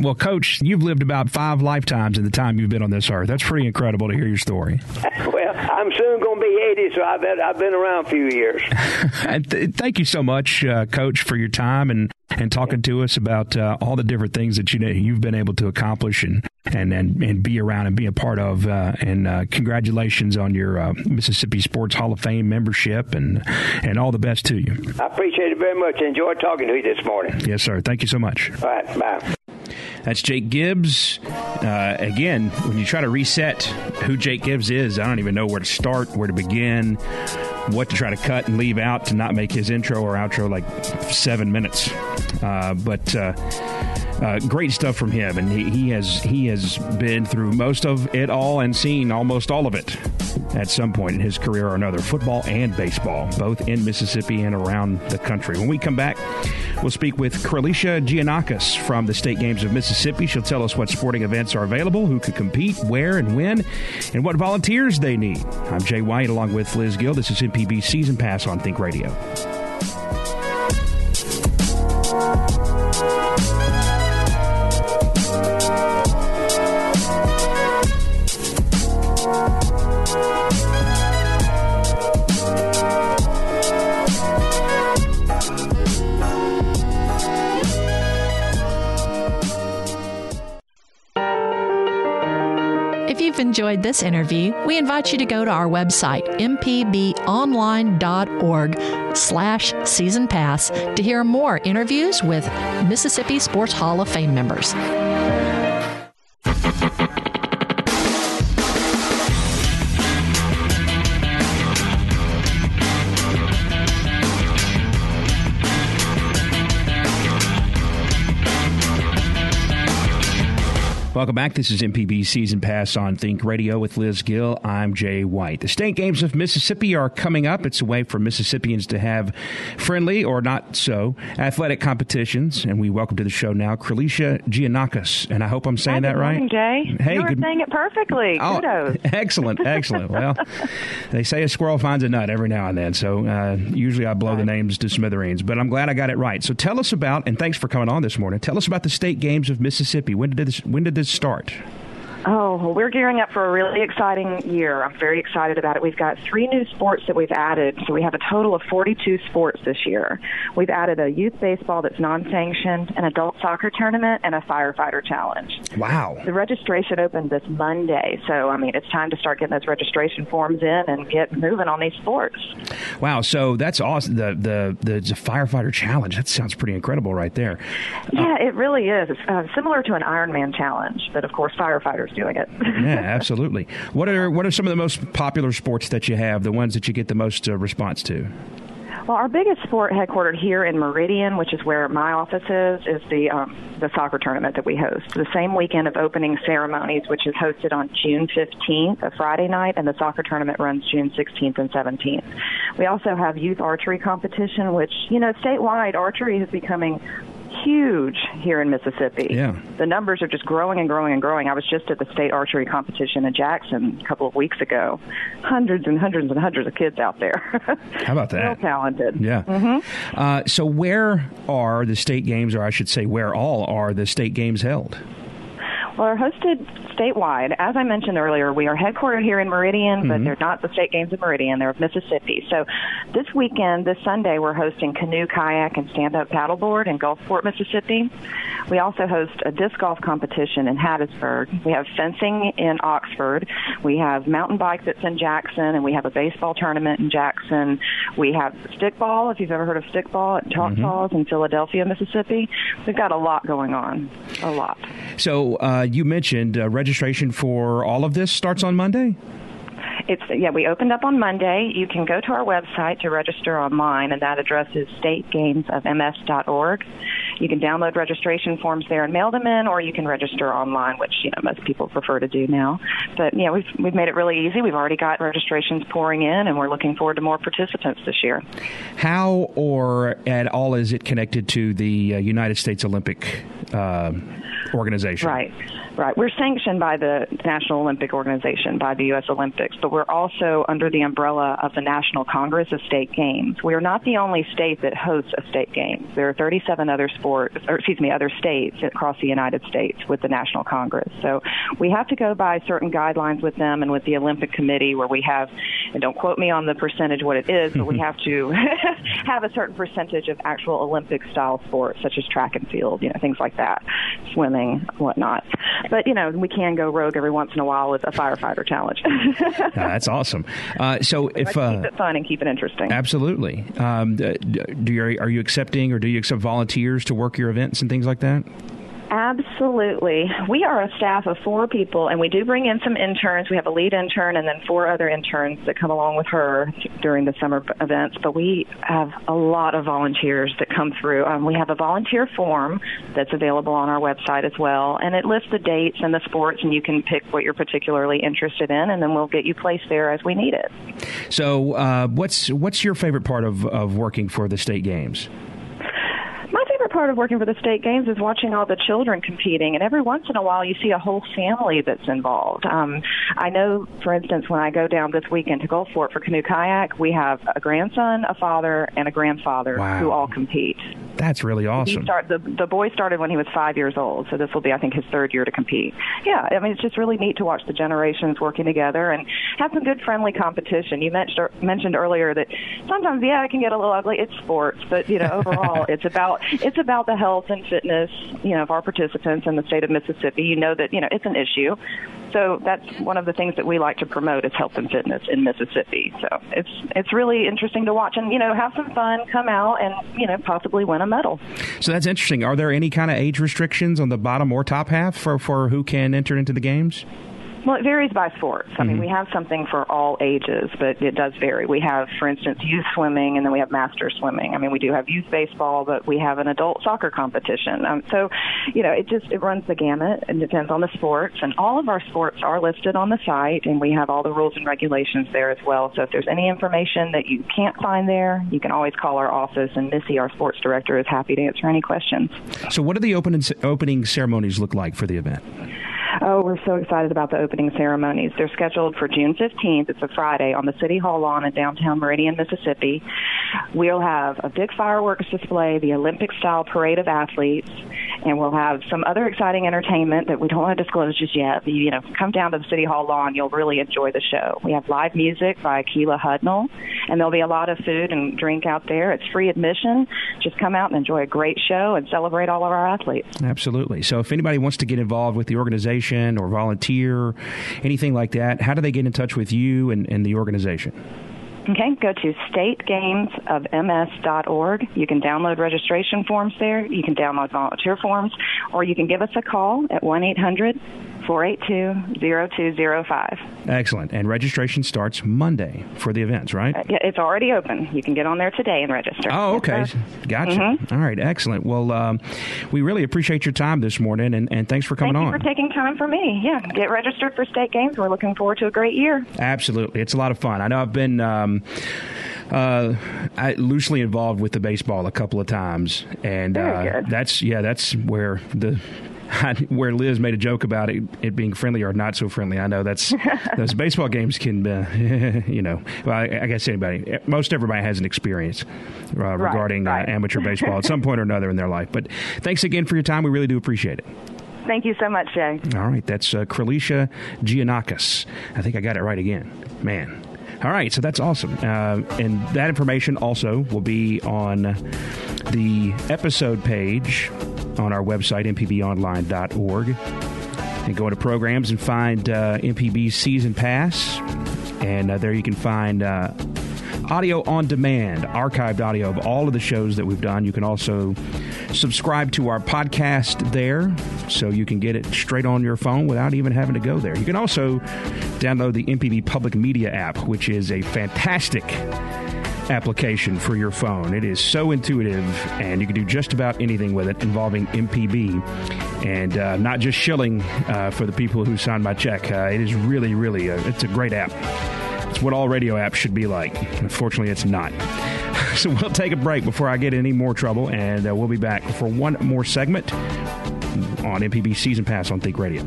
Well, Coach, you've lived about five lifetimes in the time you've been on this earth. That's pretty incredible to hear your story. well, I'm soon going to be 80, so I've been, I've been around a few years. and th- thank you so much, uh, Coach, for your time and, and talking to us about uh, all the different things that you know, you've been able to accomplish and, and, and, and be around and be a part of. Uh, and uh, congratulations on your uh, Mississippi Sports Hall of Fame membership and, and all the best to you. I appreciate it very much. Enjoyed talking to you this morning. Yes, sir. Thank you so much. All right. Bye. That's Jake Gibbs. Uh, again, when you try to reset who Jake Gibbs is, I don't even know where to start, where to begin, what to try to cut and leave out to not make his intro or outro like seven minutes. Uh, but uh, uh, great stuff from him, and he, he, has he has been through most of it all and seen almost all of it at some point in his career or another, football and baseball, both in Mississippi and around the country. When we come back, we'll speak with Carlicia Giannakis from the State Games of Mississippi. She'll tell us what sporting events are available, who could compete, where and when, and what volunteers they need. I'm Jay White along with Liz Gill. This is MPB Season Pass on Think Radio. This interview, we invite you to go to our website, mpbonline.org slash season pass to hear more interviews with Mississippi Sports Hall of Fame members. Welcome back. This is MPB Season Pass on Think Radio with Liz Gill. I'm Jay White. The state games of Mississippi are coming up. It's a way for Mississippians to have friendly or not so athletic competitions. And we welcome to the show now Carlicia Giannakis. And I hope I'm saying Hi, that right. Jay. Hey, you were good saying it perfectly. Oh, Kudos. excellent, excellent. well, they say a squirrel finds a nut every now and then. So uh, usually I blow right. the names to smithereens, but I'm glad I got it right. So tell us about, and thanks for coming on this morning. Tell us about the state games of Mississippi. When did this? When did this start? Oh, well, we're gearing up for a really exciting year. I'm very excited about it. We've got three new sports that we've added. So we have a total of 42 sports this year. We've added a youth baseball that's non sanctioned, an adult soccer tournament, and a firefighter challenge. Wow. The registration opened this Monday. So, I mean, it's time to start getting those registration forms in and get moving on these sports. Wow. So that's awesome. The, the, the, the firefighter challenge, that sounds pretty incredible right there. Yeah, uh, it really is. It's uh, similar to an Ironman challenge, but of course, firefighters doing it. yeah, absolutely. What are what are some of the most popular sports that you have? The ones that you get the most uh, response to? Well, our biggest sport headquartered here in Meridian, which is where my office is, is the um, the soccer tournament that we host. The same weekend of opening ceremonies, which is hosted on June 15th, a Friday night, and the soccer tournament runs June 16th and 17th. We also have youth archery competition, which you know statewide archery is becoming huge here in Mississippi. Yeah. The numbers are just growing and growing and growing. I was just at the state archery competition in Jackson a couple of weeks ago. Hundreds and hundreds and hundreds of kids out there. How about that? Real talented. Yeah. Mm-hmm. Uh, so, where are the state games, or I should say, where all are the state games held? Well, they're hosted statewide. As I mentioned earlier, we are headquartered here in Meridian, mm-hmm. but they're not the state games of Meridian. They're of Mississippi. So this weekend, this Sunday, we're hosting canoe, kayak, and stand-up paddleboard in Gulfport, Mississippi. We also host a disc golf competition in Hattiesburg. We have fencing in Oxford. We have mountain bike that's in Jackson, and we have a baseball tournament in Jackson. We have stickball, if you've ever heard of stickball, at Choctaws mm-hmm. in Philadelphia, Mississippi. We've got a lot going on, a lot. So uh, you mentioned uh, registration for all of this starts on Monday? It's yeah, we opened up on Monday. You can go to our website to register online, and that address is stategamesofms.org. You can download registration forms there and mail them in, or you can register online, which you know most people prefer to do now. But yeah, we've we've made it really easy. We've already got registrations pouring in, and we're looking forward to more participants this year. How or at all is it connected to the uh, United States Olympic uh, organization? Right. Right. We're sanctioned by the National Olympic Organization, by the U.S. Olympics, but we're also under the umbrella of the National Congress of State Games. We are not the only state that hosts a state games. There are 37 other sports, or excuse me, other states across the United States with the National Congress. So we have to go by certain guidelines with them and with the Olympic Committee where we have, and don't quote me on the percentage what it is, but we have to have a certain percentage of actual Olympic style sports such as track and field, you know, things like that, swimming, whatnot. But you know, we can go rogue every once in a while with a firefighter challenge. yeah, that's awesome. Uh, so if like uh, keep it fun and keep it interesting, absolutely. Um, do you, are you accepting or do you accept volunteers to work your events and things like that? Absolutely. We are a staff of four people, and we do bring in some interns. We have a lead intern and then four other interns that come along with her during the summer events. But we have a lot of volunteers that come through. Um, we have a volunteer form that's available on our website as well, and it lists the dates and the sports, and you can pick what you're particularly interested in, and then we'll get you placed there as we need it. So, uh, what's what's your favorite part of, of working for the state games? Part of working for the state games is watching all the children competing, and every once in a while you see a whole family that's involved. Um, I know, for instance, when I go down this weekend to Gulfport for canoe kayak, we have a grandson, a father, and a grandfather wow. who all compete. That's really awesome. He start, the, the boy started when he was five years old, so this will be, I think, his third year to compete. Yeah, I mean, it's just really neat to watch the generations working together and have some good friendly competition. You mentioned, mentioned earlier that sometimes, yeah, it can get a little ugly. It's sports, but, you know, overall, it's about it's about the health and fitness, you know, of our participants in the state of Mississippi. You know that, you know, it's an issue so that's one of the things that we like to promote is health and fitness in Mississippi. So it's it's really interesting to watch and you know have some fun, come out and you know possibly win a medal. So that's interesting. Are there any kind of age restrictions on the bottom or top half for for who can enter into the games? Well, it varies by sports. I mm-hmm. mean, we have something for all ages, but it does vary. We have, for instance, youth swimming, and then we have master swimming. I mean, we do have youth baseball, but we have an adult soccer competition. Um, so, you know, it just it runs the gamut. It depends on the sports, and all of our sports are listed on the site, and we have all the rules and regulations there as well. So, if there's any information that you can't find there, you can always call our office, and Missy, our sports director, is happy to answer any questions. So, what do the opening opening ceremonies look like for the event? Oh, we're so excited about the opening ceremonies. They're scheduled for June 15th. It's a Friday on the City Hall lawn in downtown Meridian, Mississippi. We'll have a big fireworks display, the Olympic style parade of athletes, and we'll have some other exciting entertainment that we don't want to disclose just yet. You know, come down to the City Hall lawn, you'll really enjoy the show. We have live music by Keela Hudnall, and there'll be a lot of food and drink out there. It's free admission. Just come out and enjoy a great show and celebrate all of our athletes. Absolutely. So if anybody wants to get involved with the organization or volunteer, anything like that, how do they get in touch with you and, and the organization? Okay, go to stategamesofms.org. You can download registration forms there. You can download volunteer forms, or you can give us a call at 1 800 482-0205. Excellent. And registration starts Monday for the events, right? Uh, yeah, it's already open. You can get on there today and register. Oh, okay. Gotcha. Mm-hmm. All right, excellent. Well, um, we really appreciate your time this morning, and, and thanks for coming Thank on. For taking time for me. Yeah, get registered for state games. We're looking forward to a great year. Absolutely. It's a lot of fun. I know I've been... Um, uh, I, loosely involved with the baseball a couple of times, and uh, that's yeah, that's where the where Liz made a joke about it, it being friendly or not so friendly. I know that's those baseball games can, uh, you know, well, I, I, guess anybody, most everybody has an experience uh, regarding right, right. Uh, amateur baseball at some point or another in their life. But thanks again for your time. We really do appreciate it. Thank you so much, Jay. All right, that's uh, Kralisha Giannakis. I think I got it right again. Man. All right, so that's awesome. Uh, and that information also will be on the episode page on our website, mpbonline.org. And go into programs and find uh, MPB Season Pass. And uh, there you can find uh, audio on demand, archived audio of all of the shows that we've done. You can also subscribe to our podcast there so you can get it straight on your phone without even having to go there. You can also download the MPB Public Media app, which is a fantastic application for your phone. It is so intuitive, and you can do just about anything with it involving MPB, and uh, not just shilling uh, for the people who signed my check. Uh, it is really, really, a, it's a great app. It's what all radio apps should be like. Unfortunately, it's not. so we'll take a break before I get any more trouble, and uh, we'll be back for one more segment on MPB Season Pass on Think Radio.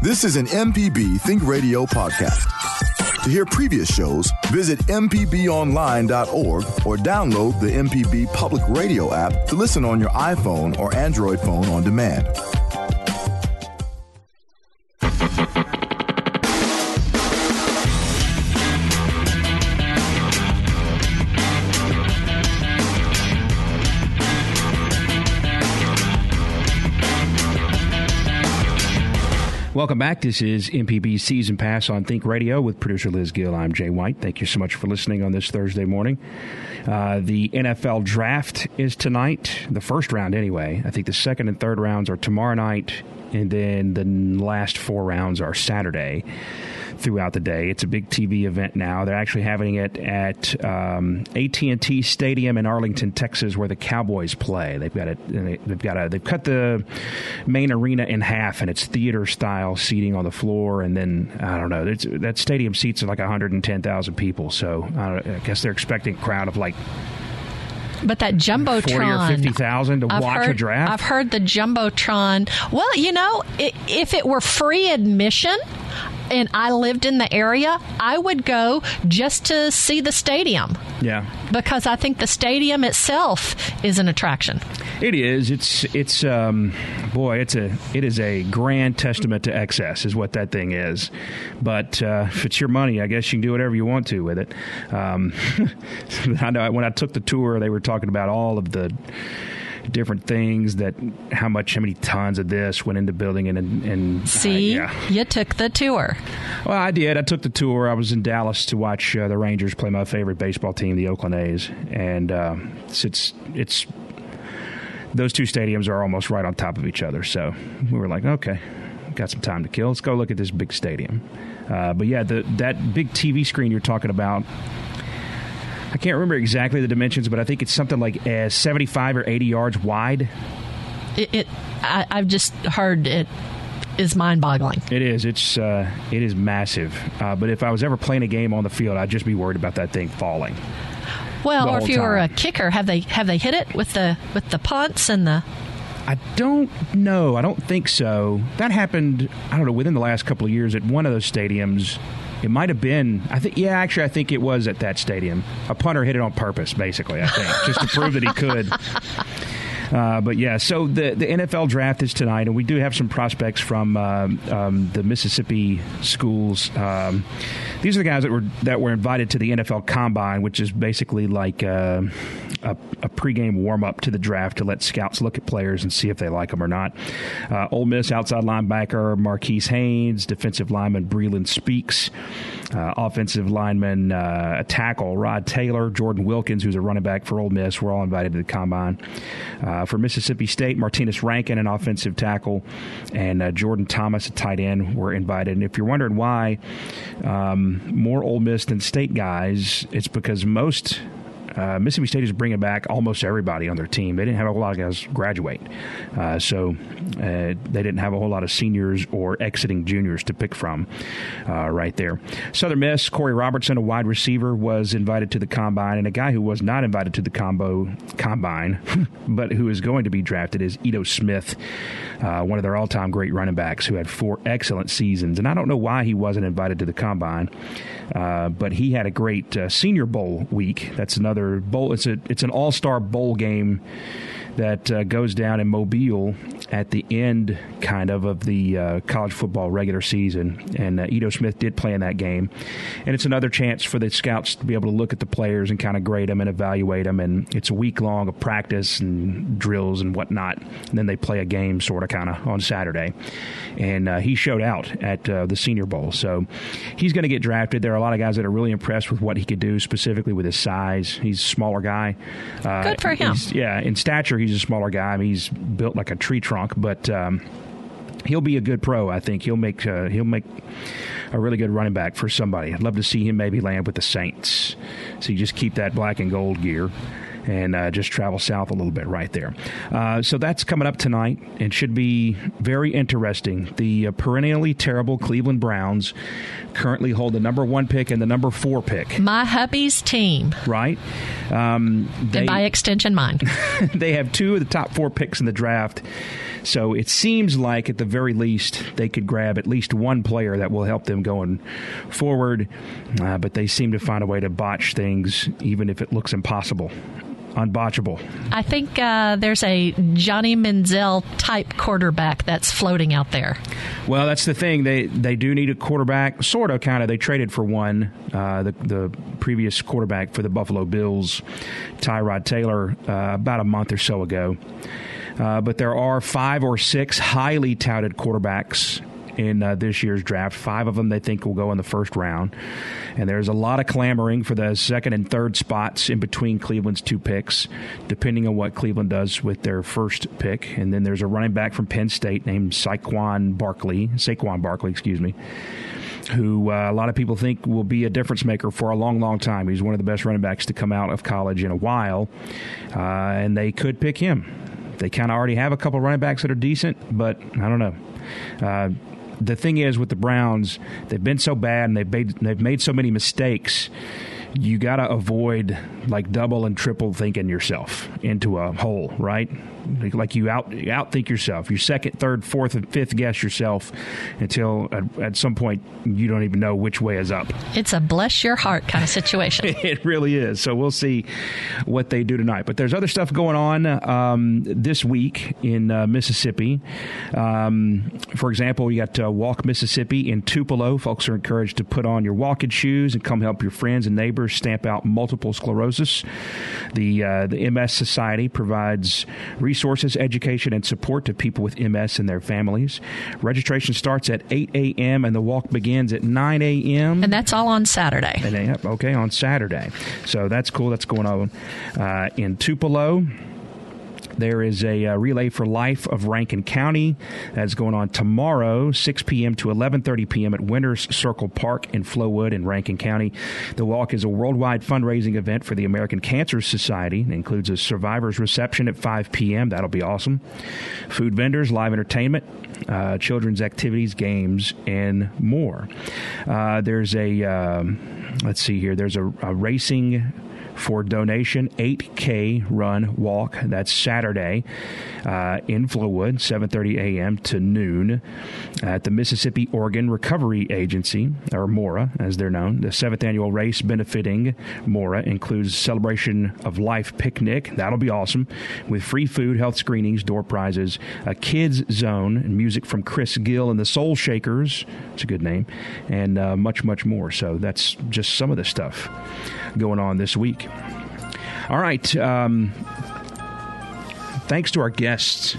This is an MPB Think Radio podcast. To hear previous shows, visit MPBOnline.org or download the MPB Public Radio app to listen on your iPhone or Android phone on demand. Welcome back. This is MPB Season Pass on Think Radio with producer Liz Gill. I'm Jay White. Thank you so much for listening on this Thursday morning. Uh, the NFL draft is tonight, the first round anyway. I think the second and third rounds are tomorrow night, and then the last four rounds are Saturday throughout the day. It's a big TV event now. They're actually having it at um, AT&T Stadium in Arlington, Texas, where the Cowboys play. They've got it. They've got a. They've cut the main arena in half, and it's theater style seating on the floor. And then I don't know. that stadium seats like 110,000 people. So uh, I guess they're expecting a crowd of like but that jumbotron, forty or fifty thousand to I've watch heard, a draft. I've heard the jumbotron. Well, you know, if it were free admission, and I lived in the area, I would go just to see the stadium. Yeah. Because I think the stadium itself is an attraction. It is. It's it's um, boy. It's a it is a grand testament to excess, is what that thing is. But uh, if it's your money, I guess you can do whatever you want to with it. Um, I know when I took the tour, they were talking about all of the different things that how much how many tons of this went into building and and see? Uh, yeah. you took the tour. Well i did. I took the tour. I was in dallas to watch uh, the rangers play my favorite baseball team the oakland a's. And uh, it's, it's it's those two stadiums are almost right on top of each other. So we were like okay got some time to kill. Let's go look at this big stadium. Uh, but yeah the, that big tv screen you're talking about I can't remember exactly the dimensions, but I think it's something like uh, 75 or 80 yards wide. It, it I, have just heard it is mind-boggling. It is. It's uh, it is massive. Uh, but if I was ever playing a game on the field, I'd just be worried about that thing falling. Well, or if you were a kicker, have they have they hit it with the with the punts and the I don't know. I don't think so. That happened, I don't know, within the last couple of years at one of those stadiums. It might have been. I think. Yeah, actually, I think it was at that stadium. A punter hit it on purpose, basically. I think just to prove that he could. Uh, but yeah, so the the NFL draft is tonight, and we do have some prospects from uh, um, the Mississippi schools. Um, these are the guys that were that were invited to the NFL Combine, which is basically like uh, a, a pregame warm up to the draft to let scouts look at players and see if they like them or not. Uh, Ole Miss outside linebacker Marquis Haynes, defensive lineman Breeland Speaks, uh, offensive lineman uh, tackle Rod Taylor, Jordan Wilkins, who's a running back for Ole Miss. We're all invited to the combine. Uh, for Mississippi State, Martinez Rankin, an offensive tackle, and uh, Jordan Thomas, a tight end, were invited. And if you're wondering why um, more Ole Miss than State guys, it's because most uh, Mississippi State is bringing back almost everybody on their team. They didn't have a whole lot of guys graduate, uh, so uh, they didn't have a whole lot of seniors or exiting juniors to pick from uh, right there. Southern Miss, Korey Robertson, a wide receiver, was invited to the combine, and a guy who was not invited to the combo combine, but who is going to be drafted is Ito Smith, uh, one of their all-time great running backs who had four excellent seasons. And I don't know why he wasn't invited to the combine, uh, but he had a great Senior Bowl week. That's another bowl. It's a it's an all star bowl game that uh, goes down in Mobile at the end, kind of, of the uh, college football regular season. And uh, Ito Smith did play in that game. And it's another chance for the scouts to be able to look at the players and kind of grade them and evaluate them. And it's a week long of practice and drills and whatnot. And then they play a game, sort of, kind of, on Saturday. And uh, he showed out at uh, the Senior Bowl. So he's going to get drafted. There are a lot of guys that are really impressed with what he could do, specifically with his size. He's a smaller guy. Uh, Good for him. Yeah, in stature, he's he's a smaller guy. He's built like a tree trunk, but um, he'll be a good pro. I think he'll make uh, he'll make a really good running back for somebody. I'd love to see him maybe land with the Saints. So you just keep that black and gold gear and uh, just travel south a little bit right there. Uh, so that's coming up tonight and should be very interesting. The uh, perennially terrible Cleveland Browns currently hold the number one pick and the number four pick. My hubby's team. Right. Um, they, and by extension, mine. they have two of the top four picks in the draft. So it seems like, at the very least, they could grab at least one player that will help them going forward. Uh, but they seem to find a way to botch things, even if it looks impossible unbotchable. I think uh, there's a Johnny Manziel type quarterback that's floating out there. Well, that's the thing. They they do need a quarterback, sort of, kind of. They traded for one, uh, the the previous quarterback for the Buffalo Bills, Tyrod Taylor, uh, about a month or so ago. Uh, but there are five or six highly touted quarterbacks in uh, this year's draft. Five of them they think will go in the first round. And there's a lot of clamoring for the second and third spots in between Cleveland's two picks, depending on what Cleveland does with their first pick. And then there's a running back from Penn State named Saquon Barkley, Saquon Barkley, excuse me who uh, a lot of people think will be a difference maker for a long, long time. He's one of the best running backs to come out of college in a while, uh, and they could pick him. They kind of already have a couple running backs that are decent, but I don't know. Uh, the thing is with the Browns, they've been so bad and they've made, they've made so many mistakes. You got to avoid like double and triple thinking yourself into a hole, right? like you out you outthink yourself. You second, third, fourth, and fifth guess yourself until at, at, some point you don't even know which way is up. It's a bless your heart kind of situation. it really is. So we'll see what they do tonight. But there's other stuff going on um, this week in uh, Mississippi. Um, for example, we got uh, Walk Mississippi in Tupelo. Folks are encouraged to put on your walking shoes and come help your friends and neighbors stamp out multiple sclerosis. The uh, the MS Society provides resources resources, education, and support to people with MS and their families. Registration starts at 8 a.m. and the walk begins at 9 a.m. And that's all on Saturday. And, okay, on Saturday. So that's cool. That's going on uh, in Tupelo. There is a uh, relay for life of Rankin County that's going on tomorrow, 6 p.m. to 11:30 p.m. at Winners Circle Park in Flowood in Rankin County. The walk is a worldwide fundraising event for the American Cancer Society. It includes a survivors reception at 5 p.m. That'll be awesome. Food vendors, live entertainment, uh, children's activities, games, and more. Uh, there's a um, let's see here. There's a, a racing for donation 8K run walk. That's Saturday uh, in Flowood, 7:30 a.m. to noon at the Mississippi Organ Recovery Agency, or MORA, as they're known. The seventh annual race benefiting MORA includes celebration of life picnic. That'll be awesome with free food, health screenings, door prizes, a kids zone, and music from Chris Gill and the Soul Shakers. It's a good name, and uh, much, much more. So that's just some of the stuff going on this week. All right. Um, thanks to our guests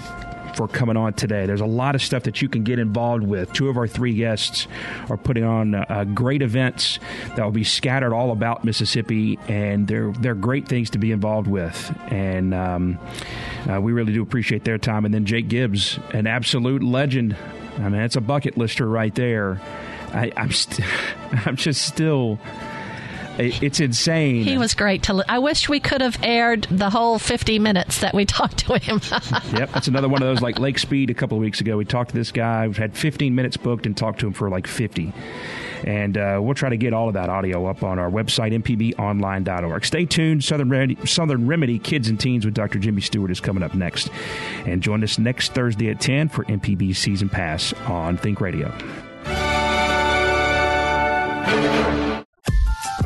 for coming on today. There's a lot of stuff that you can get involved with. Two of our three guests are putting on uh, great events that will be scattered all about Mississippi, and they're they're great things to be involved with. And um, uh, we really do appreciate their time. And then Jake Gibbs, an absolute legend. I mean, it's a bucket lister right there. I, I'm st- I'm just still it's insane. He was great to. Li- I wish we could have aired the whole 50 minutes that we talked to him. yep, that's another one of those like Lake Speed a couple of weeks ago. We talked to this guy. We've had 15 minutes booked and talked to him for like 50. And uh, we'll try to get all of that audio up on our website, mpbonline.org. Stay tuned. Southern Remedy, Southern Remedy Kids and Teens with Dr. Jimmy Stewart is coming up next. And join us next Thursday at 10 for MPB Season Pass on Think Radio.